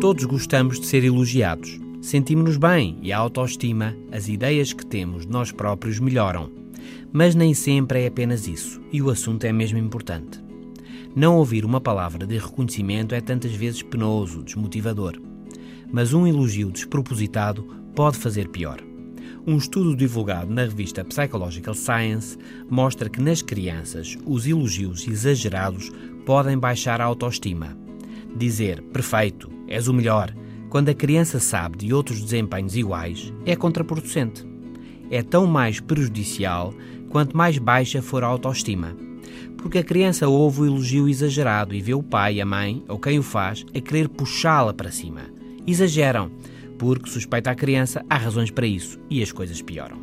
Todos gostamos de ser elogiados. Sentimos-nos bem e a autoestima, as ideias que temos de nós próprios melhoram. Mas nem sempre é apenas isso, e o assunto é mesmo importante. Não ouvir uma palavra de reconhecimento é tantas vezes penoso, desmotivador. Mas um elogio despropositado pode fazer pior. Um estudo divulgado na revista Psychological Science mostra que nas crianças os elogios exagerados podem baixar a autoestima. Dizer perfeito, és o melhor, quando a criança sabe de outros desempenhos iguais, é contraproducente. É tão mais prejudicial quanto mais baixa for a autoestima. Porque a criança ouve o elogio exagerado e vê o pai, a mãe ou quem o faz a querer puxá-la para cima. Exageram, porque suspeita a criança, há razões para isso e as coisas pioram.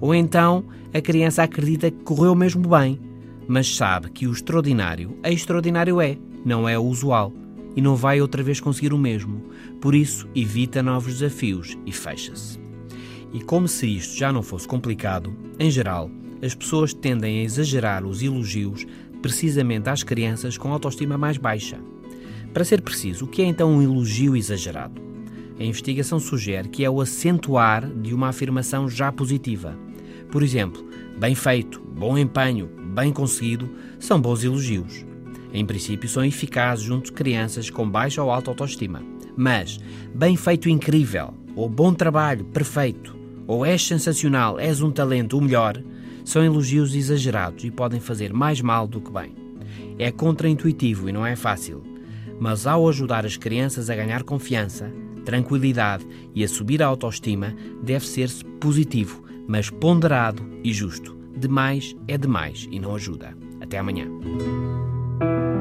Ou então a criança acredita que correu mesmo bem, mas sabe que o extraordinário, extraordinário é, não é o usual, e não vai outra vez conseguir o mesmo. Por isso, evita novos desafios e fecha-se. E como se isto já não fosse complicado, em geral, as pessoas tendem a exagerar os elogios precisamente às crianças com autoestima mais baixa. Para ser preciso, o que é então um elogio exagerado? A investigação sugere que é o acentuar de uma afirmação já positiva. Por exemplo, bem feito, bom empenho, bem conseguido são bons elogios. Em princípio, são eficazes junto de crianças com baixa ou alta autoestima. Mas, bem feito incrível, ou bom trabalho, perfeito, ou és sensacional, és um talento, o melhor, são elogios exagerados e podem fazer mais mal do que bem. É contraintuitivo e não é fácil, mas ao ajudar as crianças a ganhar confiança, tranquilidade e a subir a autoestima, deve ser-se positivo, mas ponderado e justo. Demais é demais e não ajuda. Até amanhã. thank you